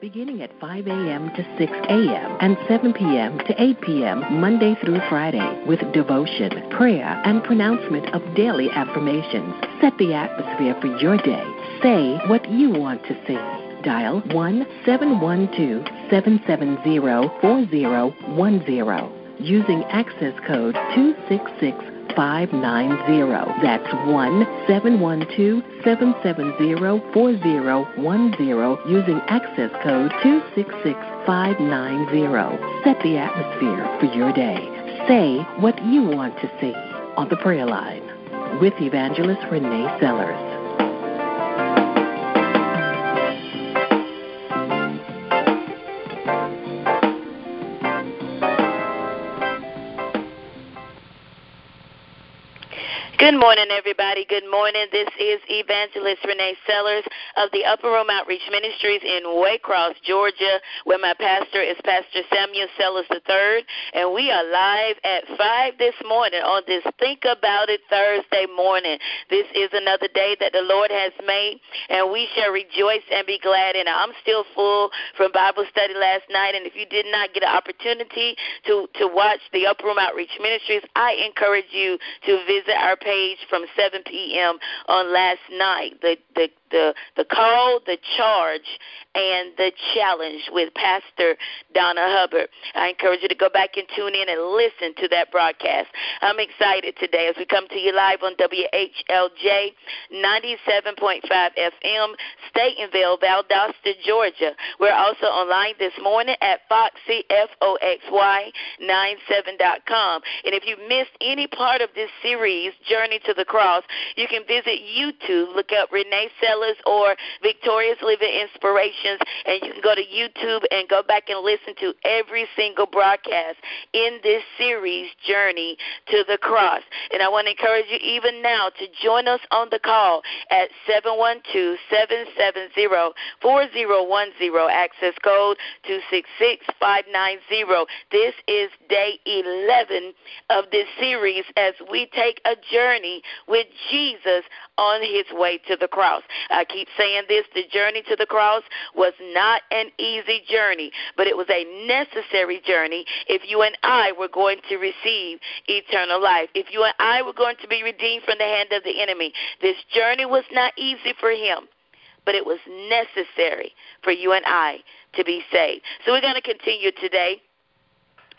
Beginning at 5 a.m. to 6 a.m. and 7 p.m. to 8 p.m. Monday through Friday with devotion, prayer, and pronouncement of daily affirmations. Set the atmosphere for your day. Say what you want to see. Dial 1 712 770 4010 using access code 266 590. That's 1 712 770 4010 using access code 266 590. Set the atmosphere for your day. Say what you want to see on the prayer line with Evangelist Renee Sellers. Good morning, everybody. Good morning. This is Evangelist Renee Sellers of the Upper Room Outreach Ministries in Waycross, Georgia, where my pastor is Pastor Samuel Sellers III. And we are live at 5 this morning on this Think About It Thursday morning. This is another day that the Lord has made, and we shall rejoice and be glad in it. I'm still full from Bible study last night, and if you did not get an opportunity to, to watch the Upper Room Outreach Ministries, I encourage you to visit our page from 7 p.m. on last night. The the the the call, the charge, and the challenge with Pastor Donna Hubbard. I encourage you to go back and tune in and listen to that broadcast. I'm excited today as we come to you live on WHLJ 97.5 FM, Statenville, Valdosta, Georgia. We're also online this morning at Foxy F O X Y 97.com. And if you missed any part of this series, Journey to the Cross, you can visit YouTube. Look up Renee Sellers or Victorious Living Inspirations, and you can go to YouTube and go back and listen to every single broadcast in this series, Journey to the Cross. And I want to encourage you even now to join us on the call at 712 770 4010, access code 266 590. This is day 11 of this series as we take a journey with Jesus on his way to the cross. I keep saying this the journey to the cross was not an easy journey, but it was a necessary journey if you and I were going to receive eternal life. If you and I were going to be redeemed from the hand of the enemy, this journey was not easy for him, but it was necessary for you and I to be saved. So we're going to continue today.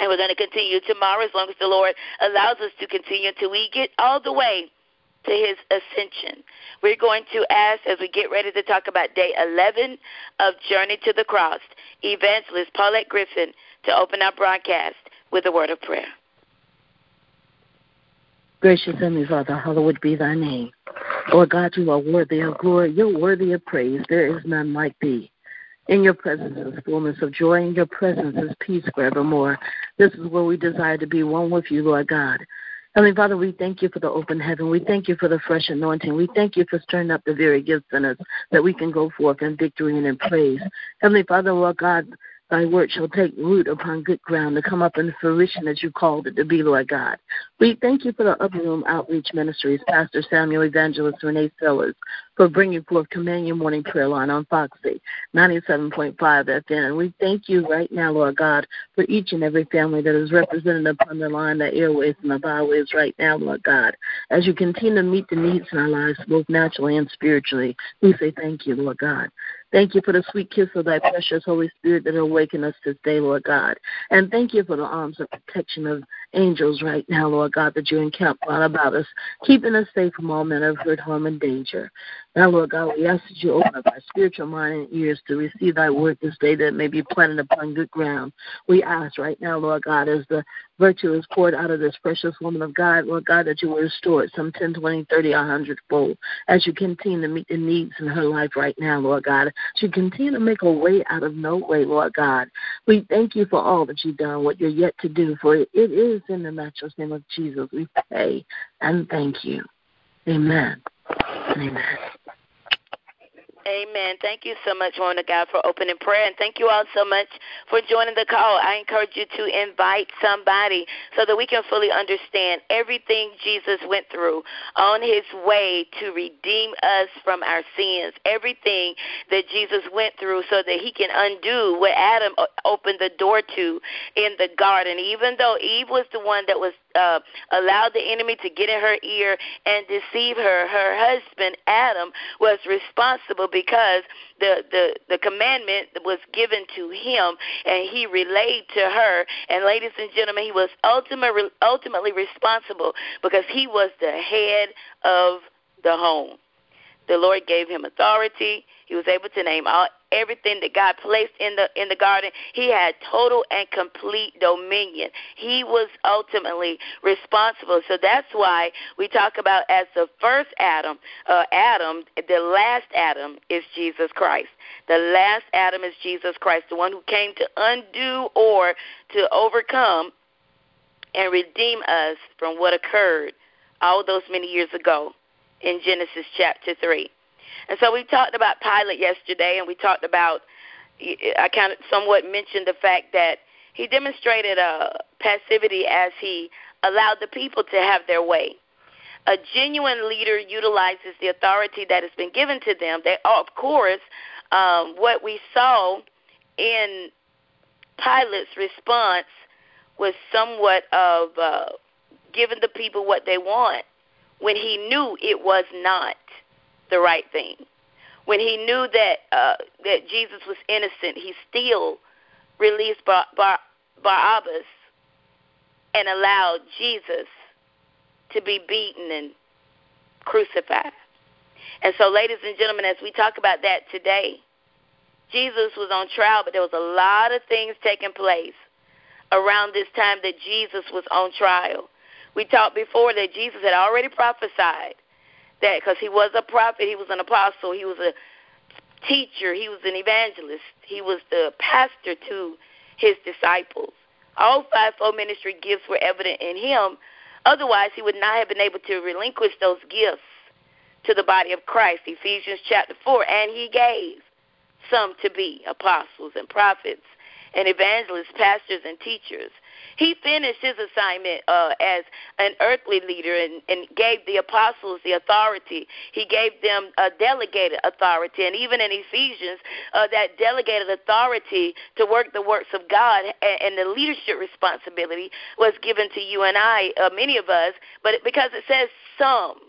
And we're going to continue tomorrow as long as the Lord allows us to continue until we get all the way to his ascension. We're going to ask, as we get ready to talk about day 11 of Journey to the Cross, Evangelist Paulette Griffin to open our broadcast with a word of prayer. Gracious Heavenly Father, hallowed be thy name. Lord God, you are worthy of glory. You're worthy of praise. There is none like thee. In your presence is fullness of joy. In your presence is peace forevermore. This is where we desire to be one with you, Lord God. Heavenly Father, we thank you for the open heaven. We thank you for the fresh anointing. We thank you for stirring up the very gifts in us that we can go forth in victory and in praise. Heavenly Father, Lord God, Thy word shall take root upon good ground to come up in fruition as you called it to be, Lord God. We thank you for the Upper Room Outreach Ministries, Pastor Samuel Evangelist Renee Sellers, for bringing forth Command Your Morning Prayer Line on Foxy 97.5 FM. And we thank you right now, Lord God, for each and every family that is represented upon the line, the airways and the byways right now, Lord God. As you continue to meet the needs in our lives, both naturally and spiritually, we say thank you, Lord God. Thank you for the sweet kiss of thy precious Holy Spirit that awaken us this day, Lord God. And thank you for the arms of protection of angels right now, Lord God, that you encamp round about us, keeping us safe from all manner of hurt, harm, and danger. Now, Lord God, we ask that you open up our spiritual mind and ears to receive thy word this day that may be planted upon good ground. We ask right now, Lord God, as the virtue is poured out of this precious woman of God, Lord God, that you will restore it some 10, 20, 30, 100 fold as you continue to meet the needs in her life right now, Lord God. She continue to make a way out of no way, Lord God. We thank you for all that you've done, what you're yet to do, for it is in the matchless name of Jesus we pray and thank you. Amen. Amen. Amen. Thank you so much, woman of God, for opening prayer. And thank you all so much for joining the call. I encourage you to invite somebody so that we can fully understand everything Jesus went through on his way to redeem us from our sins. Everything that Jesus went through so that he can undo what Adam opened the door to in the garden. Even though Eve was the one that was uh, allowed the enemy to get in her ear and deceive her. Her husband Adam was responsible because the the the commandment was given to him and he relayed to her. And ladies and gentlemen, he was ultimately ultimately responsible because he was the head of the home. The Lord gave him authority. He was able to name all everything that God placed in the in the garden. He had total and complete dominion. He was ultimately responsible. So that's why we talk about as the first Adam, uh, Adam, the last Adam is Jesus Christ. The last Adam is Jesus Christ, the one who came to undo or to overcome and redeem us from what occurred all those many years ago in Genesis chapter 3. And so we talked about Pilate yesterday, and we talked about, I kind of somewhat mentioned the fact that he demonstrated a passivity as he allowed the people to have their way. A genuine leader utilizes the authority that has been given to them. They, of course, um, what we saw in Pilate's response was somewhat of uh, giving the people what they want when he knew it was not the right thing. When he knew that uh, that Jesus was innocent, he still released Bar- Bar- Barabbas and allowed Jesus to be beaten and crucified. And so, ladies and gentlemen, as we talk about that today, Jesus was on trial, but there was a lot of things taking place around this time that Jesus was on trial. We talked before that Jesus had already prophesied that because he was a prophet, he was an apostle, he was a teacher, he was an evangelist, he was the pastor to his disciples. All fivefold ministry gifts were evident in him. Otherwise, he would not have been able to relinquish those gifts to the body of Christ. Ephesians chapter 4. And he gave some to be apostles and prophets and evangelists, pastors, and teachers he finished his assignment uh, as an earthly leader and, and gave the apostles the authority. He gave them a delegated authority. And even in Ephesians, uh, that delegated authority to work the works of God and, and the leadership responsibility was given to you and I, uh, many of us, but because it says some.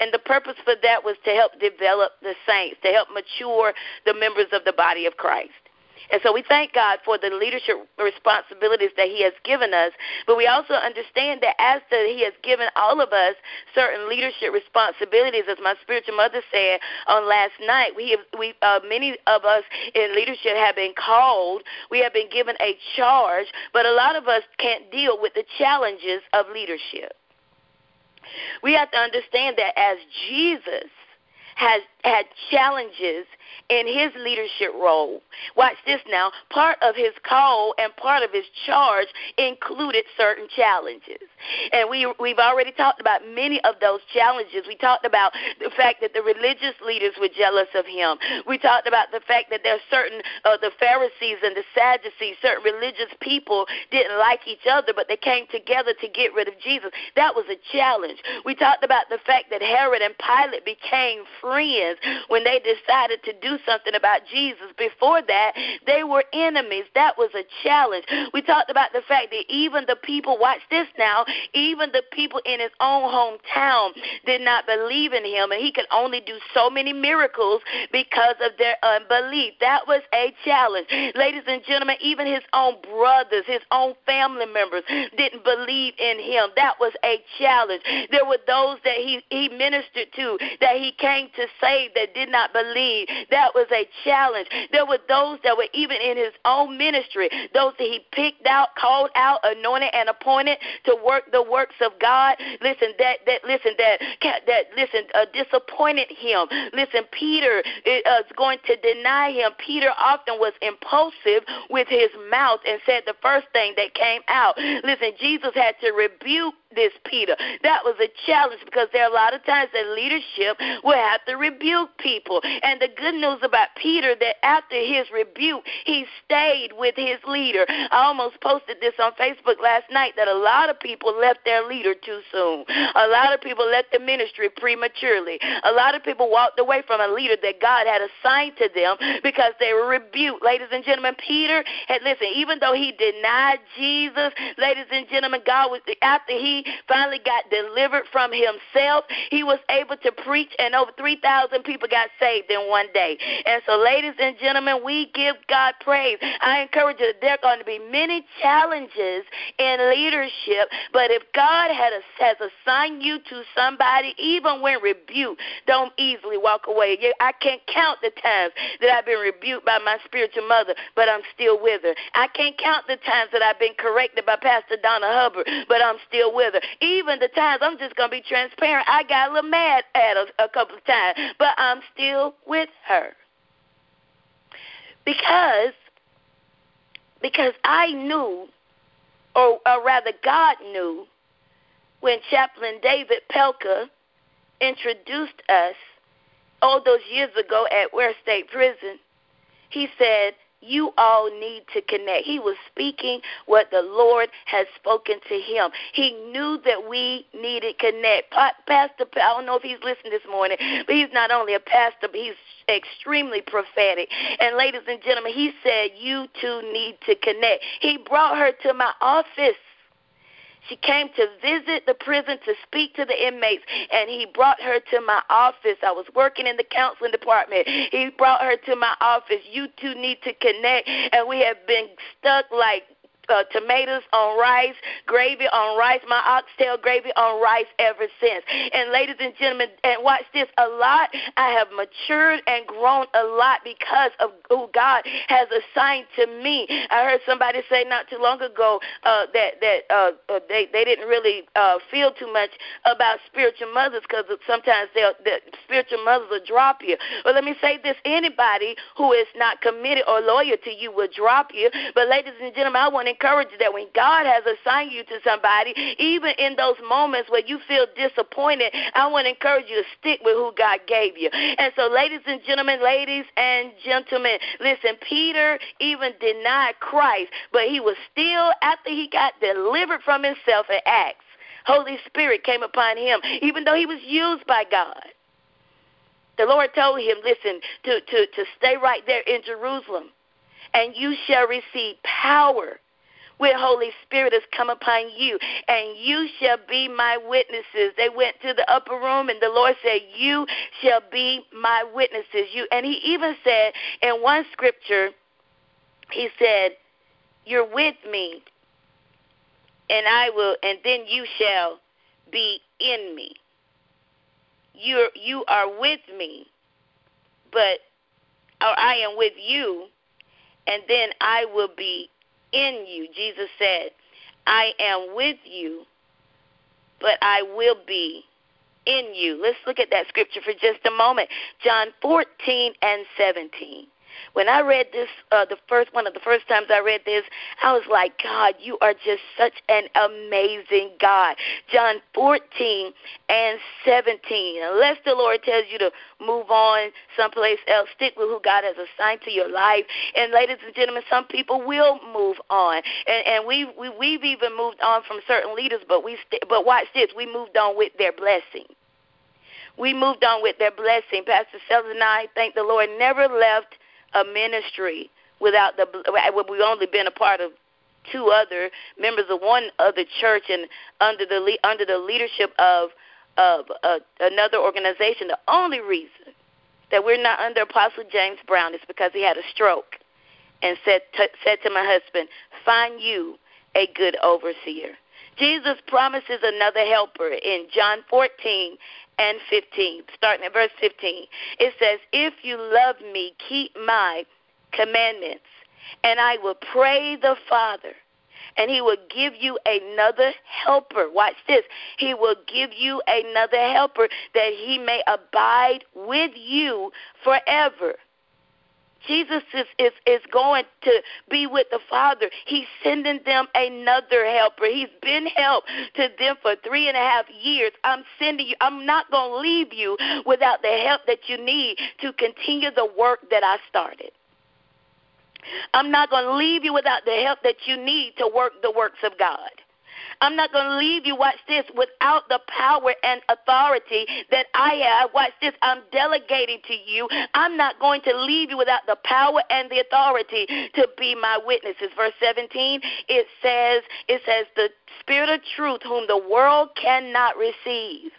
And the purpose for that was to help develop the saints, to help mature the members of the body of Christ. And so we thank God for the leadership responsibilities that He has given us. But we also understand that as the, He has given all of us certain leadership responsibilities, as my spiritual mother said on last night, we we uh, many of us in leadership have been called. We have been given a charge, but a lot of us can't deal with the challenges of leadership. We have to understand that as Jesus has had challenges in his leadership role. Watch this now. Part of his call and part of his charge included certain challenges. And we we've already talked about many of those challenges. We talked about the fact that the religious leaders were jealous of him. We talked about the fact that there are certain uh, the Pharisees and the Sadducees, certain religious people didn't like each other, but they came together to get rid of Jesus. That was a challenge. We talked about the fact that Herod and Pilate became friends when they decided to do something about Jesus. Before that, they were enemies. That was a challenge. We talked about the fact that even the people, watch this now, even the people in his own hometown did not believe in him, and he could only do so many miracles because of their unbelief. That was a challenge. Ladies and gentlemen, even his own brothers, his own family members didn't believe in him. That was a challenge. There were those that he, he ministered to, that he came to save that did not believe. That was a challenge. There were those that were even in his own ministry, those that he picked out, called out, anointed, and appointed to work the works of God. Listen, that that listen that that listen uh, disappointed him. Listen, Peter is uh, going to deny him. Peter often was impulsive with his mouth and said the first thing that came out. Listen, Jesus had to rebuke this, Peter. That was a challenge because there are a lot of times that leadership will have to rebuke people. And the good news about Peter that after his rebuke, he stayed with his leader. I almost posted this on Facebook last night that a lot of people left their leader too soon. A lot of people left the ministry prematurely. A lot of people walked away from a leader that God had assigned to them because they were rebuked. Ladies and gentlemen, Peter had listen, even though he denied Jesus, ladies and gentlemen, God was after he finally got delivered from himself. He was able to preach, and over 3,000 people got saved in one day. And so, ladies and gentlemen, we give God praise. I encourage you that there are going to be many challenges in leadership, but if God a, has assigned you to somebody, even when rebuked, don't easily walk away. I can't count the times that I've been rebuked by my spiritual mother, but I'm still with her. I can't count the times that I've been corrected by Pastor Donna Hubbard, but I'm still with her. Even the times I'm just to be transparent, I got a little mad at her a couple of times, but I'm still with her. Because because I knew or, or rather God knew when Chaplain David Pelka introduced us all those years ago at Ware State Prison, he said, you all need to connect. He was speaking what the Lord has spoken to him. He knew that we needed connect. Pastor, I don't know if he's listening this morning, but he's not only a pastor, but he's extremely prophetic. And ladies and gentlemen, he said, You two need to connect. He brought her to my office she came to visit the prison to speak to the inmates, and he brought her to my office. I was working in the counseling department. He brought her to my office. You two need to connect, and we have been stuck like uh, tomatoes on rice, gravy on rice, my oxtail gravy on rice ever since. And ladies and gentlemen, and watch this a lot. I have matured and grown a lot because of who God has assigned to me. I heard somebody say not too long ago uh, that that uh, uh they they didn't really uh, feel too much about spiritual mothers because sometimes they'll the spiritual mothers will drop you. But let me say this: anybody who is not committed or loyal to you will drop you. But ladies and gentlemen, I want to encourage you that when God has assigned you to somebody, even in those moments where you feel disappointed, I want to encourage you to stick with who God gave you. And so, ladies and gentlemen, ladies and gentlemen, listen, Peter even denied Christ, but he was still, after he got delivered from himself in Acts, Holy Spirit came upon him, even though he was used by God. The Lord told him, listen, to, to, to stay right there in Jerusalem, and you shall receive power when Holy Spirit has come upon you, and you shall be my witnesses. They went to the upper room, and the Lord said, You shall be my witnesses. You and he even said in one scripture, he said, You're with me, and I will and then you shall be in me. You're you are with me, but or I am with you, and then I will be in you. Jesus said, I am with you, but I will be in you. Let's look at that scripture for just a moment. John 14 and 17. When I read this, uh, the first one of the first times I read this, I was like, God, you are just such an amazing God. John 14 and 17. Unless the Lord tells you to move on someplace else, stick with who God has assigned to your life. And ladies and gentlemen, some people will move on, and and we, we we've even moved on from certain leaders, but we st- but watch this, we moved on with their blessing. We moved on with their blessing. Pastor Sellers and I, thank the Lord, never left a ministry without the we've only been a part of two other members of one other church and under the under the leadership of of uh, another organization. The only reason that we're not under Apostle James Brown is because he had a stroke and said to, said to my husband, "Find you a good overseer." Jesus promises another helper in John 14 and 15, starting at verse 15. It says, If you love me, keep my commandments, and I will pray the Father, and he will give you another helper. Watch this. He will give you another helper that he may abide with you forever. Jesus is, is, is going to be with the Father. He's sending them another helper. He's been help to them for three and a half years. I'm sending you, I'm not going to leave you without the help that you need to continue the work that I started. I'm not going to leave you without the help that you need to work the works of God. I'm not going to leave you, watch this, without the power and authority that I have. Watch this, I'm delegating to you. I'm not going to leave you without the power and the authority to be my witnesses. Verse 17, it says, it says, the spirit of truth whom the world cannot receive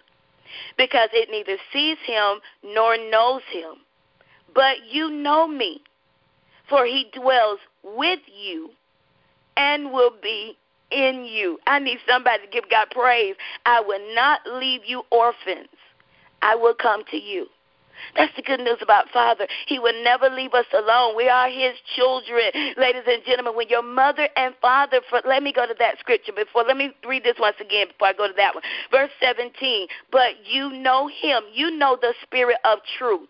because it neither sees him nor knows him. But you know me, for he dwells with you and will be in you. I need somebody to give God praise. I will not leave you orphans. I will come to you. That's the good news about Father. He will never leave us alone. We are His children. Ladies and gentlemen, when your mother and father, for, let me go to that scripture before, let me read this once again before I go to that one. Verse 17, but you know Him. You know the Spirit of truth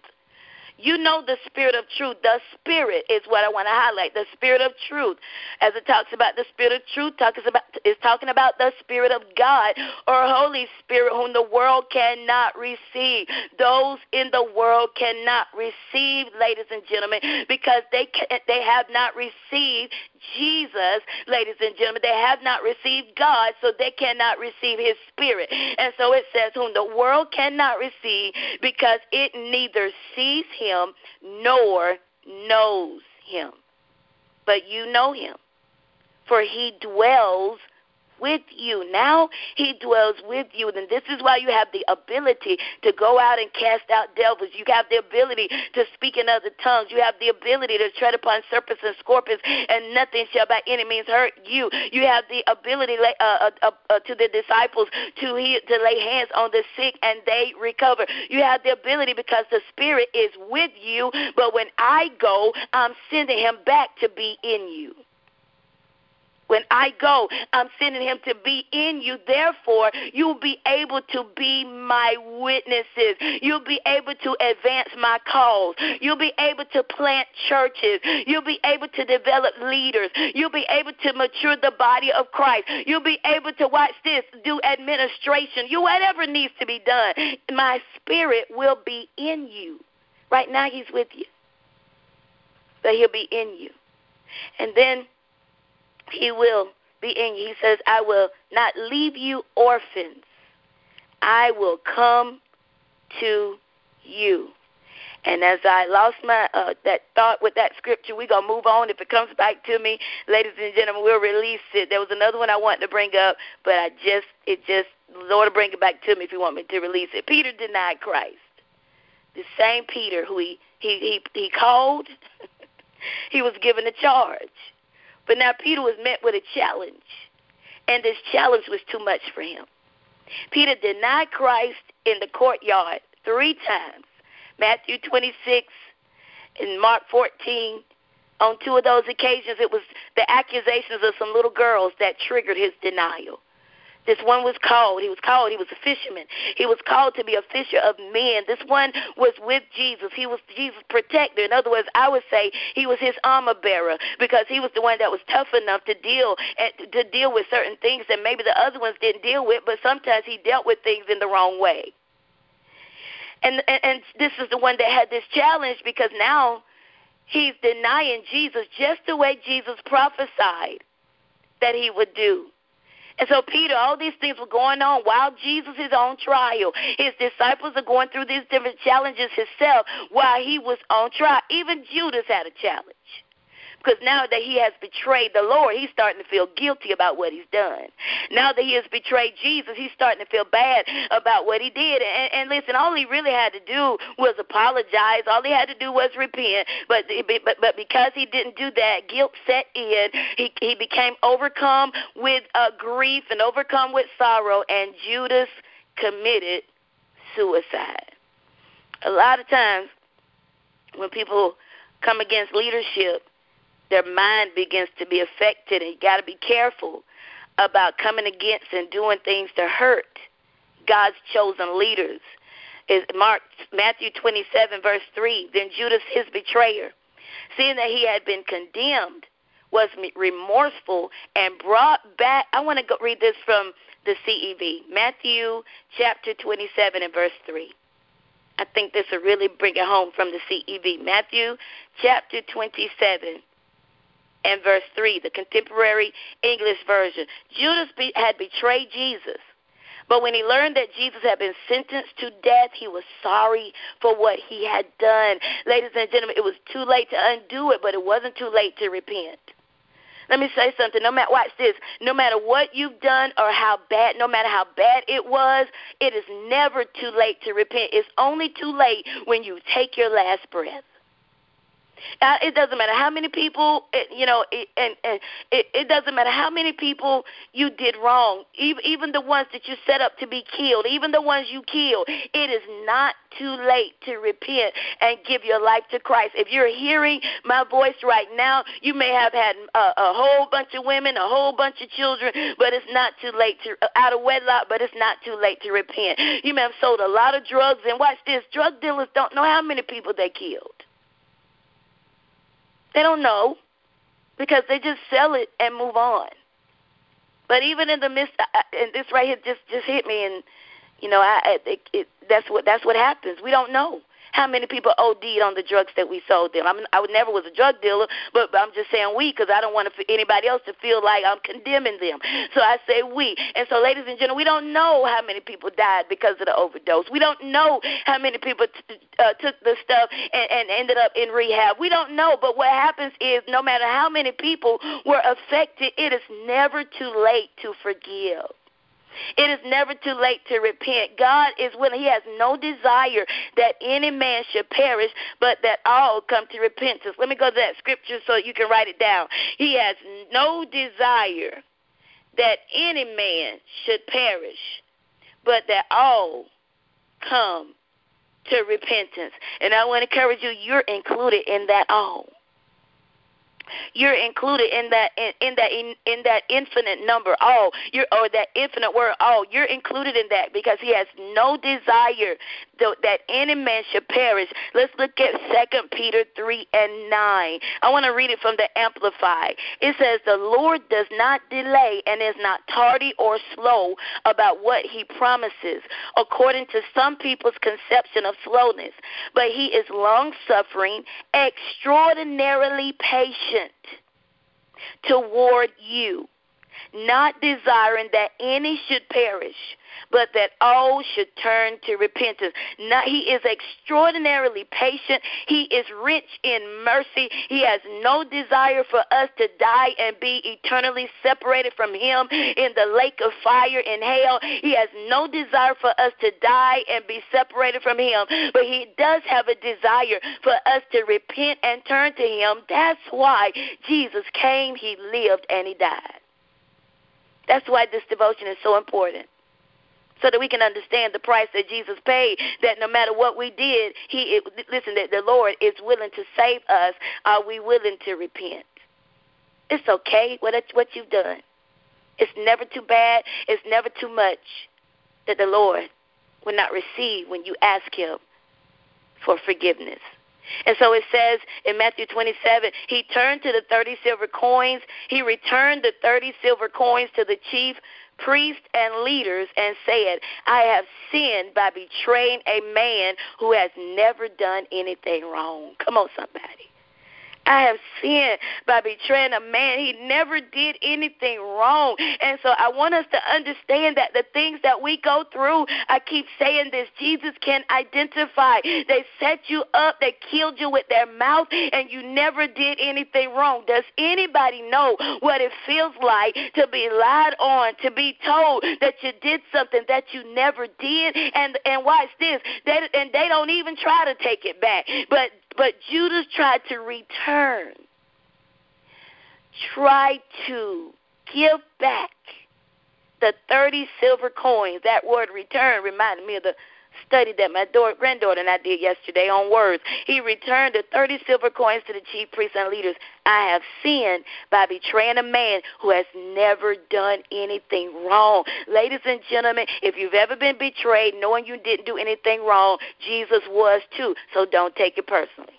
you know the spirit of truth. The spirit is what I want to highlight. The spirit of truth. As it talks about the spirit of truth, talks about is talking about the spirit of God or Holy Spirit whom the world cannot receive. Those in the world cannot receive, ladies and gentlemen, because they can, they have not received Jesus, ladies and gentlemen. They have not received God, so they cannot receive his spirit. And so it says, whom the world cannot receive because it neither sees him nor knows him. But you know him, for he dwells with you. Now he dwells with you. And this is why you have the ability to go out and cast out devils. You have the ability to speak in other tongues. You have the ability to tread upon serpents and scorpions, and nothing shall by any means hurt you. You have the ability uh, uh, uh, uh, to the disciples to, he, to lay hands on the sick and they recover. You have the ability because the Spirit is with you, but when I go, I'm sending him back to be in you. When I go, I'm sending him to be in you. Therefore, you'll be able to be my witnesses. You'll be able to advance my cause. You'll be able to plant churches. You'll be able to develop leaders. You'll be able to mature the body of Christ. You'll be able to watch this, do administration. You whatever needs to be done. My spirit will be in you. Right now he's with you. But he'll be in you. And then he will be in you. He says, I will not leave you orphans. I will come to you. And as I lost my uh, that thought with that scripture, we're gonna move on. If it comes back to me, ladies and gentlemen, we'll release it. There was another one I wanted to bring up, but I just it just Lord bring it back to me if you want me to release it. Peter denied Christ. The same Peter who he he he, he called, he was given a charge. But now Peter was met with a challenge, and this challenge was too much for him. Peter denied Christ in the courtyard three times Matthew 26 and Mark 14. On two of those occasions, it was the accusations of some little girls that triggered his denial. This one was called. He was called. He was a fisherman. He was called to be a fisher of men. This one was with Jesus. He was Jesus' protector. In other words, I would say he was his armor bearer because he was the one that was tough enough to deal to deal with certain things that maybe the other ones didn't deal with. But sometimes he dealt with things in the wrong way. And and, and this is the one that had this challenge because now he's denying Jesus just the way Jesus prophesied that he would do. And so, Peter, all these things were going on while Jesus is on trial. His disciples are going through these different challenges himself while he was on trial. Even Judas had a challenge Because now that he has betrayed the Lord, he's starting to feel guilty about what he's done. Now that he has betrayed Jesus, he's starting to feel bad about what he did. And, and listen, all he really had to do was apologize. All he had to do was repent. But but but because he didn't do that, guilt set in. He he became overcome with uh, grief and overcome with sorrow, and Judas committed suicide. A lot of times, when people come against leadership, their mind begins to be affected, and you got to be careful about coming against and doing things to hurt God's chosen leaders. Is Mark Matthew 27 verse 3. Then Judas his betrayer, seeing that he had been condemned, was remorseful and brought back. I want to go read this from the CEV. Matthew chapter 27 and verse 3. I think this will really bring it home from the CEV. Matthew chapter 27 and verse 3, the contemporary English version. Judas be, had betrayed Jesus. But when he learned that Jesus had been sentenced to death, he was sorry for what he had done. Ladies and gentlemen, it was too late to undo it, but it wasn't too late to repent. Let me say something. No matter watch this. No matter what you've done or how bad, no matter how bad it was, it is never too late to repent. It's only too late when you take your last breath. Uh, it doesn't matter how many people, eh, you know, eh, and, and it, it doesn't matter how many people you did wrong. Even even the ones that you set up to be killed, even the ones you killed. It is not too late to repent and give your life to Christ. If you're hearing my voice right now, you may have had a, a whole bunch of women, a whole bunch of children, but it's not too late to uh, out of wedlock. But it's not too late to repent. You may have sold a lot of drugs, and watch this: drug dealers don't know how many people they killed. They don't know because they just sell it and move on. But even in the midst, and this right here just just hit me, and you know, I it, it, that's what that's what happens. We don't know how many people OD'd on the drugs that we sold them. I mean, I never was a drug dealer, but, but I'm just saying we because I don't want anybody else to feel like I'm condemning them. So I say we. And so, ladies and gentlemen, we don't know how many people died because of the overdose. We don't know how many people t- uh, took the stuff and, and ended up in rehab. We don't know. But what happens is, no matter how many people were affected, it is never too late to forgive. It is never too late to repent. God is willing. He has no desire that any man should perish, but that all come to repentance. Let me go to that scripture so you can write it down. He has no desire that any man should perish, but that all come to repentance. And I want to encourage you, you're included in that all. You're included in that in, in that in, in that infinite number all. You're or that infinite word all. You're included in that because he has no desire that any man should perish. Let's look at Second Peter three and nine. I want to read it from the Amplified. It says, "The Lord does not delay and is not tardy or slow about what He promises, according to some people's conception of slowness, but He is long suffering, extraordinarily patient toward you." Not desiring that any should perish, but that all should turn to repentance. Now, he is extraordinarily patient. He is rich in mercy. He has no desire for us to die and be eternally separated from him in the lake of fire in hell. He has no desire for us to die and be separated from him, but he does have a desire for us to repent and turn to him. That's why Jesus came, he lived, and he died. That's why this devotion is so important. So that we can understand the price that Jesus paid, that no matter what we did, He listen, that the Lord is willing to save us. Are we willing to repent? It's okay what what you've done. It's never too bad. It's never too much that the Lord will not receive when you ask Him for forgiveness. And so it says in Matthew 27, he turned to the 30 silver coins. He returned the 30 silver coins to the chief priests and leaders and said, I have sinned by betraying a man who has never done anything wrong. Come on, somebody. I have sinned by betraying a man. He never did anything wrong. And so I want us to understand that the things that we go through, I keep saying this, Jesus can identify. They set you up, they killed you with their mouth, and you never did anything wrong. Does anybody know what it feels like to be lied on, to be told that you did something that you never did? And and watch this, they, and they don't even try to take it back. But but Judas tried to return, tried to give back the 30 silver coins. That word return reminded me of the study that my daughter, granddaughter and I did yesterday on words. He returned the 30 silver coins to the chief priests and leaders. I have sinned by betraying a man who has never done anything wrong. Ladies and gentlemen, if you've ever been betrayed knowing you didn't do anything wrong, Jesus was too. So don't take it personally.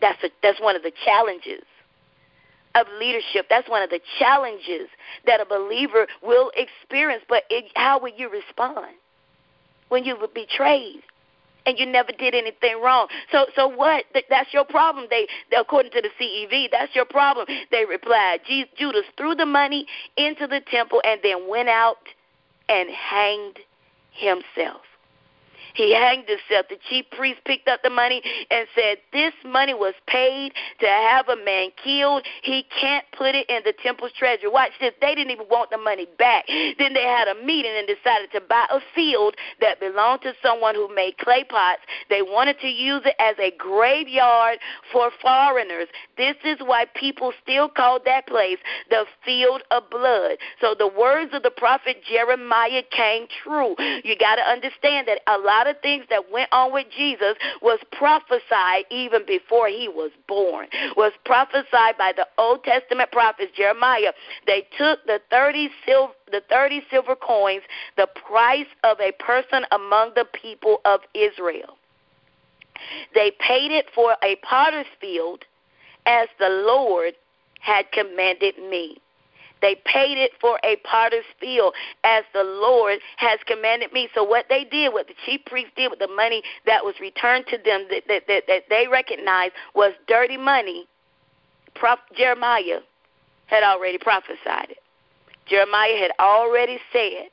That's a, that's one of the challenges of leadership. That's one of the challenges that a believer will experience. But it, how will you respond? When you were betrayed and you never did anything wrong. So so what? That's your problem. They, according to the CEV, that's your problem. They replied. Judas threw the money into the temple and then went out and hanged himself. He hanged himself. The chief priest picked up the money and said, This money was paid to have a man killed. He can't put it in the temple's treasury. Watch this. They didn't even want the money back. Then they had a meeting and decided to buy a field that belonged to someone who made clay pots. They wanted to use it as a graveyard for foreigners. This is why people still call that place the field of blood. So the words of the prophet Jeremiah came true. You got to understand that a lot of things that went on with Jesus was prophesied even before he was born. Was prophesied by the Old Testament prophets Jeremiah. They took the 30 silver the 30 silver coins, the price of a person among the people of Israel. They paid it for a potter's field as the Lord had commanded me. They paid it for a potter's field as the Lord has commanded me. So what they did, what the chief priest did with the money that was returned to them that, that, that, that they recognized was dirty money, Jeremiah had already prophesied it. Jeremiah had already said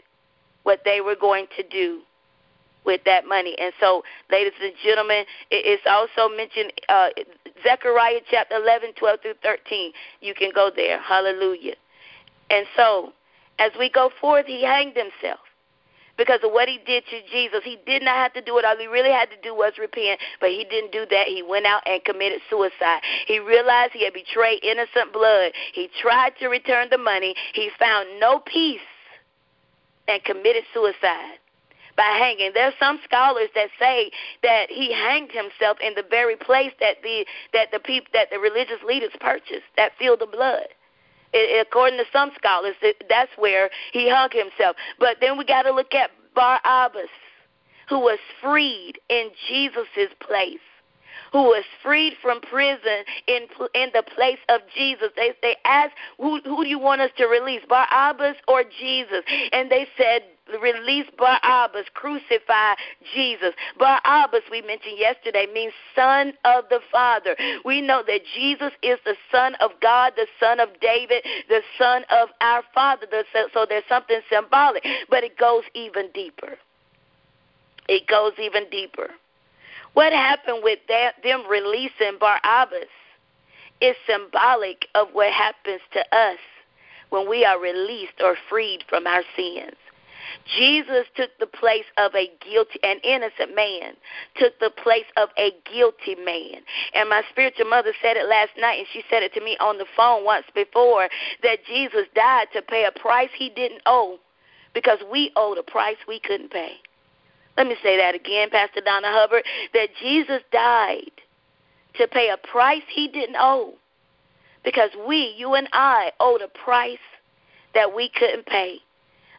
what they were going to do with that money. And so, ladies and gentlemen, it's also mentioned uh, Zechariah chapter 11, 12 through 13. You can go there. Hallelujah. And so, as we go forth, he hanged himself because of what he did to Jesus. He did not have to do it. All he really had to do was repent, but he didn't do that. He went out and committed suicide. He realized he had betrayed innocent blood. He tried to return the money. He found no peace and committed suicide by hanging. There are some scholars that say that he hanged himself in the very place that the that the people that the religious leaders purchased, that field of blood according to some scholars, that's where he hung himself. But then we got to look at Barabbas, who was freed in Jesus' place who was freed from prison in in the place of Jesus. They they asked, who who do you want us to release, Barabbas or Jesus? And they said release Barabbas, crucify Jesus. Barabbas, we mentioned yesterday, means son of the Father. We know that Jesus is the Son of God, the Son of David, the Son of our Father. So there's something symbolic, but it goes even deeper. It goes even deeper. What happened with that, them releasing Barabbas is symbolic of what happens to us when we are released or freed from our sins. Jesus took the place of a guilty, an innocent man, took the place of a guilty man. And my spiritual mother said it last night, and she said it to me on the phone once before that Jesus died to pay a price he didn't owe because we owed a price we couldn't pay. Let me say that again, Pastor Donna Hubbard, that Jesus died to pay a price he didn't owe because we, you and I, owed a price that we couldn't pay.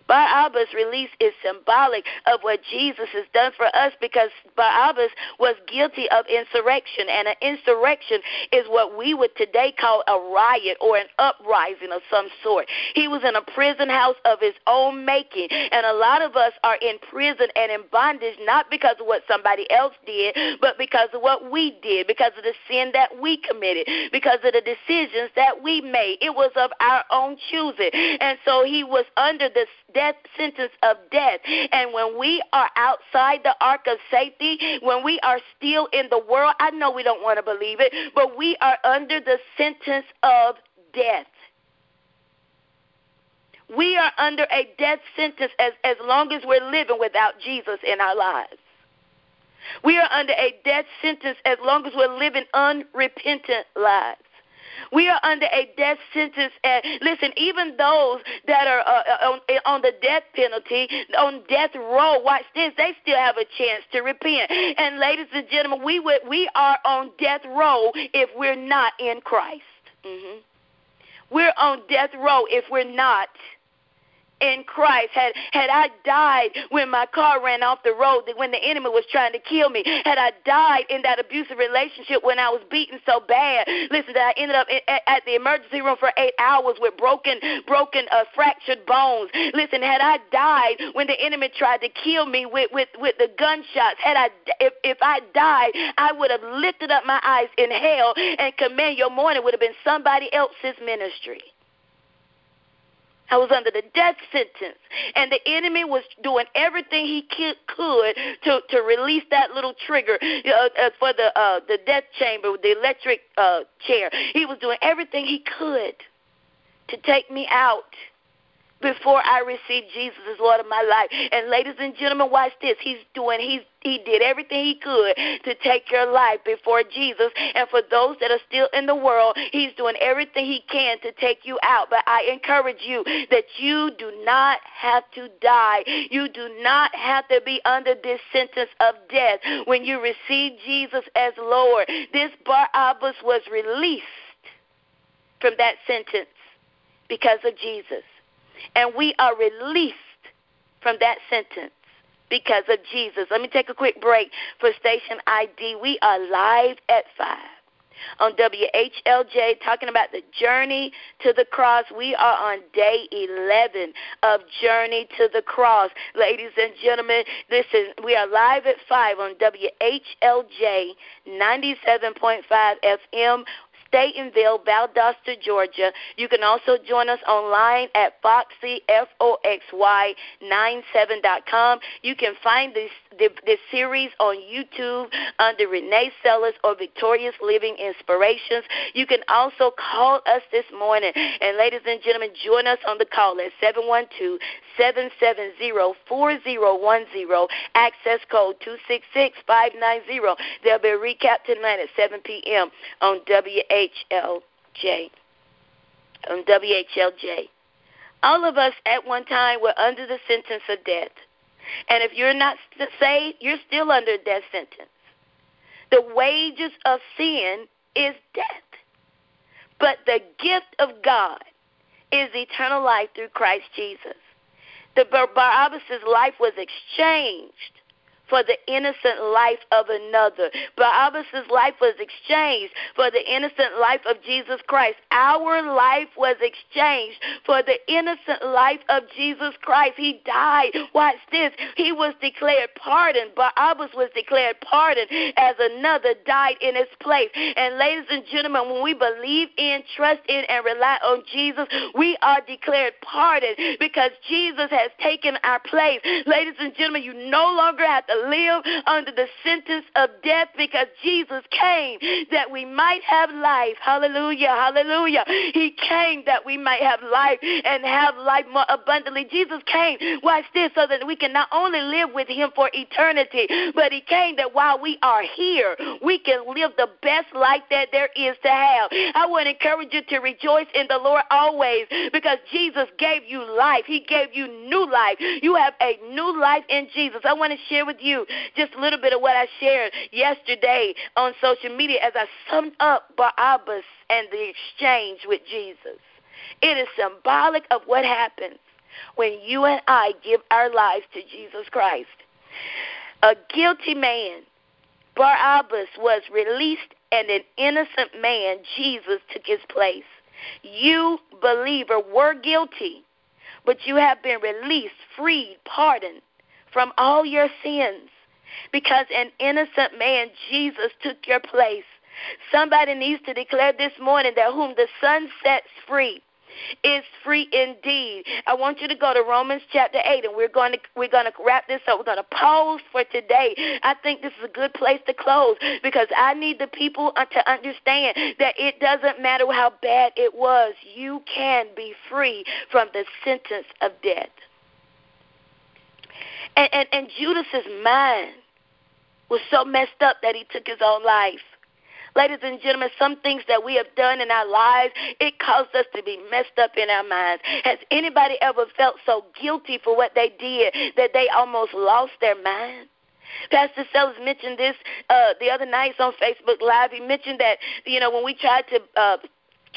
Barabbas' release is symbolic of what Jesus has done for us because Barabbas was guilty of insurrection, and an insurrection is what we would today call a riot or an uprising of some sort. He was in a prison house of his own making, and a lot of us are in prison and in bondage not because of what somebody else did, but because of what we did, because of the sin that we committed, because of the decisions that we made. It was of our own choosing. And so he was under the death sentence of death. And when we are outside the ark of safety, when we are still in the world, I know we don't want to believe it, but we are under the sentence of death. We are under a death sentence as, as long as we're living without Jesus in our lives. We are under a death sentence as long as we're living unrepentant lives. We are under a death sentence. And listen, even those that are uh, uh, on, on the death penalty, on death row, watch this, they still have a chance to repent. And ladies and gentlemen, we we are on death row if we're not in Christ. Mm-hmm. We're on death row if we're not in Christ, had had I died when my car ran off the road, when the enemy was trying to kill me, had I died in that abusive relationship when I was beaten so bad, listen, that I ended up in, at the emergency room for eight hours with broken, broken, uh, fractured bones. Listen, had I died when the enemy tried to kill me with with with the gunshots, had I if if I died, I would have lifted up my eyes in hell and command your morning would have been somebody else's ministry. I was under the death sentence. And the enemy was doing everything he could to, to release that little trigger uh, uh, for the, uh, the death chamber, the electric uh, chair. He was doing everything he could to take me out before I received Jesus as Lord of my life. And ladies and gentlemen, watch this. He's doing he's he did everything he could to take your life before Jesus. And for those that are still in the world, he's doing everything he can to take you out. But I encourage you that you do not have to die. You do not have to be under this sentence of death when you receive Jesus as Lord. This Barabbas was released from that sentence because of Jesus. And we are released from that sentence because of Jesus. Let me take a quick break for station ID. We are live at 5 on WHLJ talking about the journey to the cross. We are on day 11 of Journey to the Cross. Ladies and gentlemen, listen, we are live at 5 on WHLJ 97.5 FM Statenville, Valdosta, Georgia. You can also join us online at Foxy, F-O-X-Y, 97.com. You can find this, this series on YouTube under Renee Sellers or Victorious Living Inspirations. You can also call us this morning. And ladies and gentlemen, join us on the call at 712 770 4010, access code 266590. There'll be a recap tonight at 7 p.m. on WHLJ. On um, WHLJ. All of us at one time were under the sentence of death. And if you're not saved, you're still under death sentence. The wages of sin is death. But the gift of God is eternal life through Christ Jesus. The Barabbas' life was exchanged for the innocent life of another. Barabbas' life was exchanged for the innocent life of Jesus Christ. Our life was exchanged for the innocent life of Jesus Christ. He died. Watch this. He was declared pardoned. Barabbas was declared pardoned as another died in his place. And ladies and gentlemen, when we believe in, trust in, and rely on Jesus, we are declared pardoned because Jesus has taken our place. Ladies and gentlemen, you no longer have to live under the sentence of death because Jesus came that we might have life. Hallelujah. Hallelujah. He came that we might have life and have life more abundantly. Jesus came, watch this, so that we can not only live with him for eternity, but he came that while we are here, we can live the best life that there is to have. I want to encourage you to rejoice in the Lord always because Jesus gave you life. He gave you new life. You have a new life in Jesus. I want to share with you just a little bit of what I shared yesterday on social media as I summed up Barabbas and the exchange with Jesus. It is symbolic of what happens when you and I give our lives to Jesus Christ. A guilty man, Barabbas, was released, and an innocent man, Jesus, took his place. You, believer, were guilty, but you have been released, freed, pardoned from all your sins because an innocent man, Jesus, took your place. Somebody needs to declare this morning that whom the Son sets free is free indeed. I want you to go to Romans chapter 8 and we're going to we're going to wrap this up. We're going to pause for today. I think this is a good place to close because I need the people uh, to understand that it doesn't matter how bad it was. You can be free from the sentence of death. And and, and Judas's mind was so messed up that he took his own life. Ladies and gentlemen, some things that we have done in our lives, it caused us to be messed up in our minds. Has anybody ever felt so guilty for what they did that they almost lost their mind? Pastor Sellers mentioned this uh, the other night on Facebook Live. He mentioned that, you know, when we tried to uh,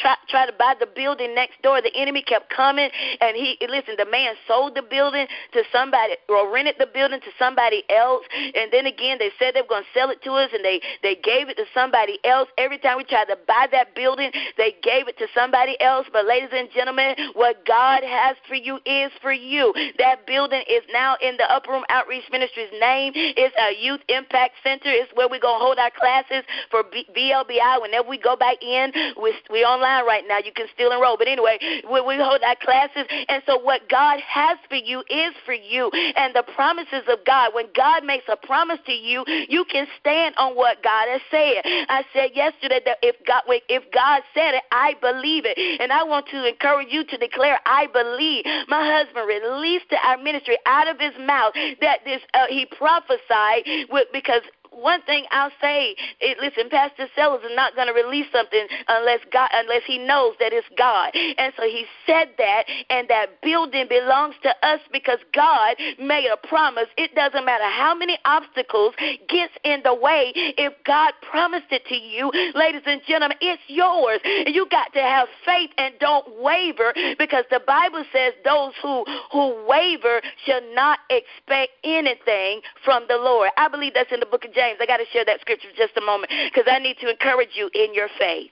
try try to buy the building next door. The enemy kept coming, and he listen. The man sold the building to somebody or rented the building to somebody else, and then again they said they were going to sell it to us, and they they gave it to somebody else. Every time we tried to buy that building, they gave it to somebody else. But ladies and gentlemen, what God has for you is for you. That building is now in the Upper Room Outreach Ministries name. It's a youth impact center. It's where we're gonna hold our classes for BLBI. Whenever we go back in, we we online online right now. You can still enroll. But anyway, we, we hold our classes. And so what God has for you is for you. And the promises of God, when God makes a promise to you, you can stand on what God has said. I said yesterday that if God, if God said it, I believe it. And I want to encourage you to declare, I believe. My husband released to our ministry out of his mouth that this uh, he prophesied with, because one thing I'll say, it, listen, Pastor Sellers is not going to release something unless God, unless he knows that it's God. And so he said that, and that building belongs to us because God made a promise. It doesn't matter how many obstacles gets in the way. If God promised it to you, ladies and gentlemen, it's yours. You got to have faith and don't waver because the Bible says those who who waver shall not expect anything from the Lord. I believe that's in the book of James. James. I got to share that scripture for just a moment because I need to encourage you in your faith.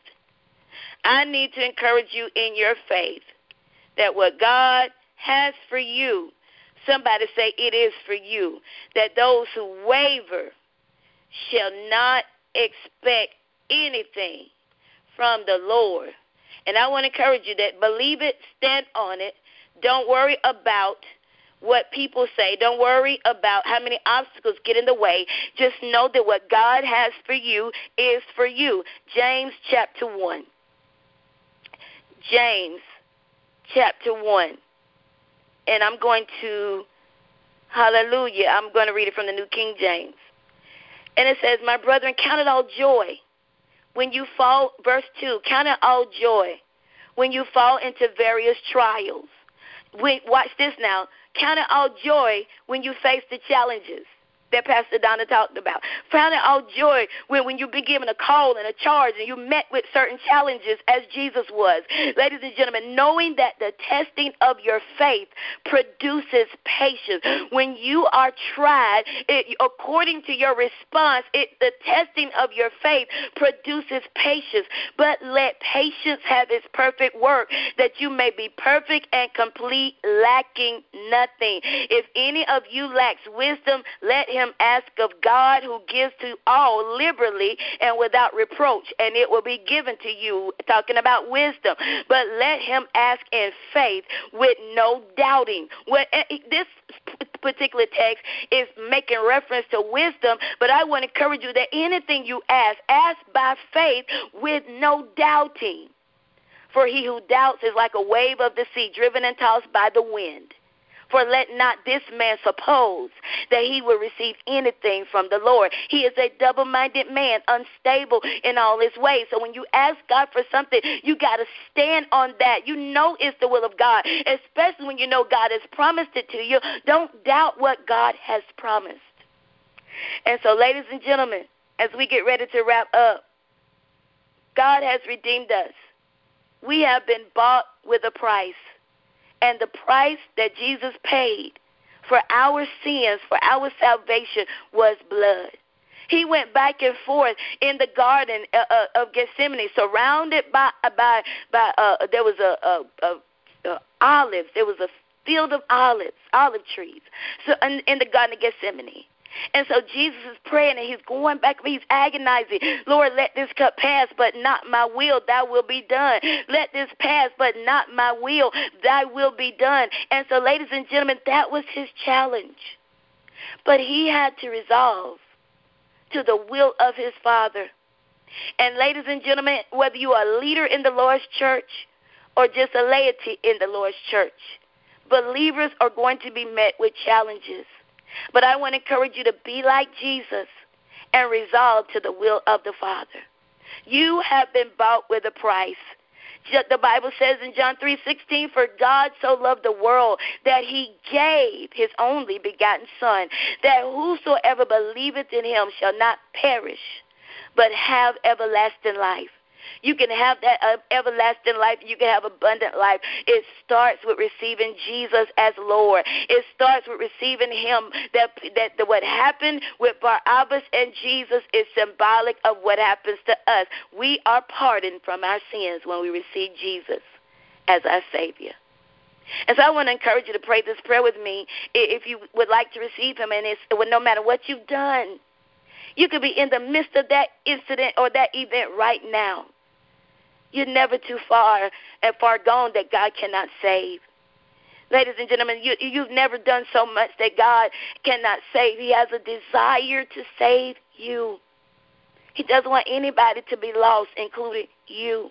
I need to encourage you in your faith that what God has for you, somebody say it is for you, that those who waver shall not expect anything from the Lord. And I want to encourage you that believe it, stand on it. Don't worry about what people say. Don't worry about how many obstacles get in the way. Just know that what God has for you is for you. James chapter 1. James chapter 1. And I'm going to, hallelujah, I'm going to read it from the New King James. And it says, My brethren, count it all joy when you fall, verse 2, count it all joy when you fall into various trials. When, watch this now. Count it all joy when you face the challenges that Pastor Donna talked about. It all joy when, when you've been given a call and a charge and you met with certain challenges as Jesus was. Ladies and gentlemen, knowing that the testing of your faith produces patience. When you are tried, it, according to your response, it, the testing of your faith produces patience. But let patience have its perfect work, that you may be perfect and complete, lacking nothing. If any of you lacks wisdom, let him him ask of God who gives to all liberally and without reproach, and it will be given to you. Talking about wisdom. But let him ask in faith with no doubting. Eh, eh, this particular text is making reference to wisdom, but I want to encourage you that anything you ask, ask by faith with no doubting. For he who doubts is like a wave of the sea driven and tossed by the wind. For let not this man suppose that he will receive anything from the Lord. He is a double minded man, unstable in all his ways. So when you ask God for something, you got to stand on that. You know it's the will of God, especially when you know God has promised it to you. Don't doubt what God has promised. And so, ladies and gentlemen, as we get ready to wrap up, God has redeemed us. We have been bought with a price. And the price that Jesus paid for our sins, for our salvation, was blood. He went back and forth in the garden uh, uh, of Gethsemane, surrounded by by by. Uh, there was a, a, a, a olives. There was a field of olives, olive trees. So in, in the garden of Gethsemane. And so Jesus is praying and he's going back, he's agonizing. Lord, let this cup pass, but not my will, thy will be done. Let this pass, but not my will, thy will be done. And so, ladies and gentlemen, that was his challenge. But he had to resolve to the will of his Father. And, ladies and gentlemen, whether you are a leader in the Lord's church or just a laity in the Lord's church, believers are going to be met with challenges. But I want to encourage you to be like Jesus and resolve to the will of the Father. You have been bought with a price. The Bible says in John 3:16 for God so loved the world that he gave his only begotten son that whosoever believeth in him shall not perish but have everlasting life. You can have that uh, everlasting life. You can have abundant life. It starts with receiving Jesus as Lord. It starts with receiving Him. That that the, what happened with Barabbas and Jesus is symbolic of what happens to us. We are pardoned from our sins when we receive Jesus as our Savior. And so I want to encourage you to pray this prayer with me if you would like to receive Him. And it's no matter what you've done, you could be in the midst of that incident or that event right now. You're never too far and far gone that God cannot save. Ladies and gentlemen, you, you've never done so much that God cannot save. He has a desire to save you. He doesn't want anybody to be lost, including you.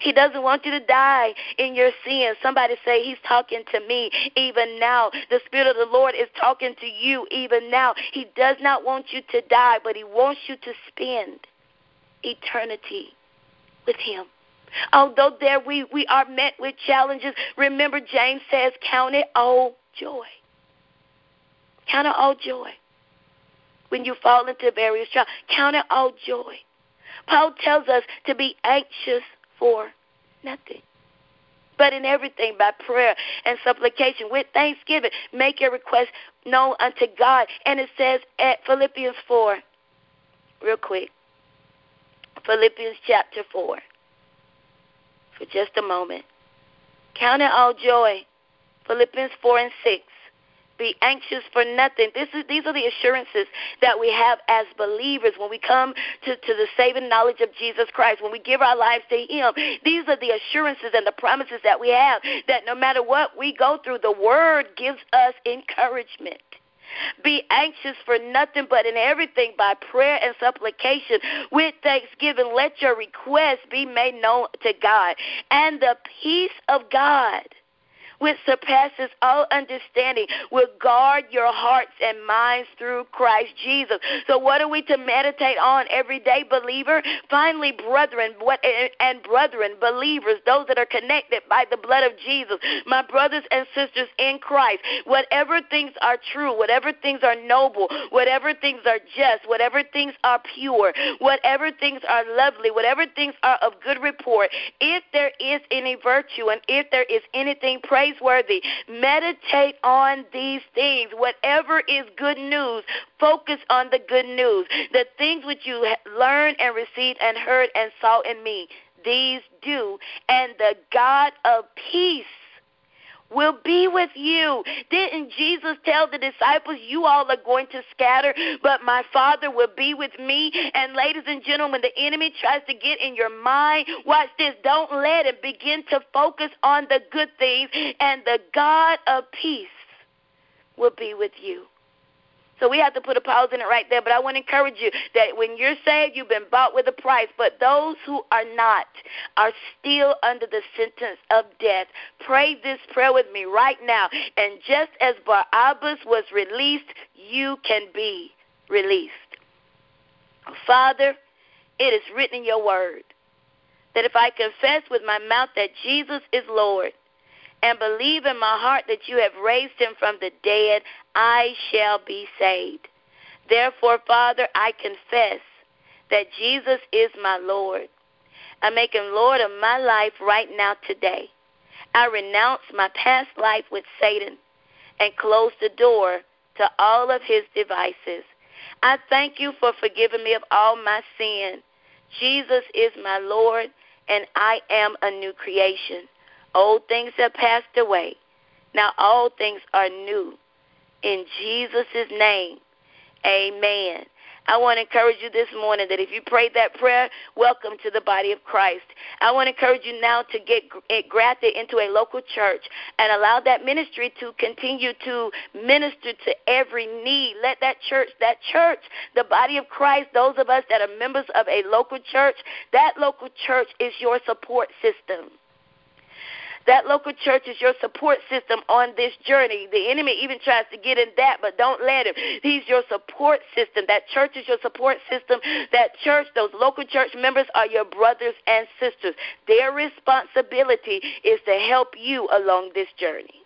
He doesn't want you to die in your sin. Somebody say, He's talking to me even now. The Spirit of the Lord is talking to you even now. He does not want you to die, but He wants you to spend eternity with Him. Although there we, we are met with challenges, remember James says, Count it all joy. Count it all joy. When you fall into various trials, count it all joy. Paul tells us to be anxious for nothing. But in everything, by prayer and supplication, with thanksgiving, make your request known unto God. And it says at Philippians 4, real quick. Philippians chapter 4 for just a moment. Count it all joy. Philippians 4 and 6. Be anxious for nothing. This is, these are the assurances that we have as believers when we come to, to the saving knowledge of Jesus Christ, when we give our lives to Him. These are the assurances and the promises that we have that no matter what we go through, the Word gives us encouragement. Be anxious for nothing, but in everything by prayer and supplication with thanksgiving. Let your requests be made known to God. And the peace of God which surpasses all understanding, will guard your hearts and minds through Christ Jesus. So, what are we to meditate on every day, believer? Finally, brethren, and brethren, believers, those that are connected by the blood of Jesus, my brothers and sisters in Christ, whatever things are true, whatever things are noble, whatever things are just, whatever things are pure, whatever things are lovely, whatever things are of good report, if there is any virtue and if there is anything praise praiseworthy. Meditate on these things. Whatever is good news, focus on the good news. The things which you learned and received and heard and saw in me, these do. And the God of peace will be with you. Didn't Jesus tell the disciples, You all are going to scatter, but my Father will be with me? And, ladies and gentlemen, the enemy tries to get in your mind, watch this, don't let him begin to focus on the good things, and the God of peace will be with you. So we have to put a pause in it right there. But I want to encourage you that when you're saved, you've been bought with a price. But those who are not are still under the sentence of death. Pray this prayer with me right now. And just as Barabbas was released, you can be released. Father, it is written in your word that if I confess with my mouth that Jesus is Lord and believe in my heart that you have raised him from the dead, I shall be saved. Therefore, Father, I confess that Jesus is my Lord. I make him Lord of my life right now today. I renounce my past life with Satan and close the door to all of his devices. I thank you for forgiving me of all my sin. Jesus is my Lord, and I am a new creation. Old things have passed away. Now all things are new. In Jesus' name, amen. I want to encourage you this morning that if you prayed that prayer, welcome to the body of Christ. I want to encourage you now to get eh, grafted into a local church and allow that ministry to continue to minister to every need. Let that church, that church, the body of Christ, those of us that are members of a local church, that local church is your support system. That local church is your support system on this journey. The enemy even tries to get in that, but don't let him. He's your support system. That church is your support system. That church, those local church members are your brothers and sisters. Their responsibility is to help you along this journey.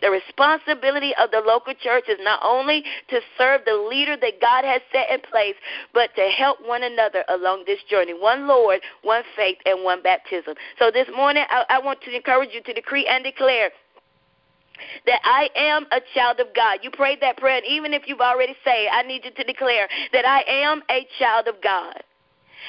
The responsibility of the local church is not only to serve the leader that God has set in place, but to help one another along this journey. One Lord, one faith, and one baptism. So this morning, I, I want to encourage you to decree and declare that I am a child of God. You prayed that prayer, and even if you've already said, I need you to declare that I am a child of God.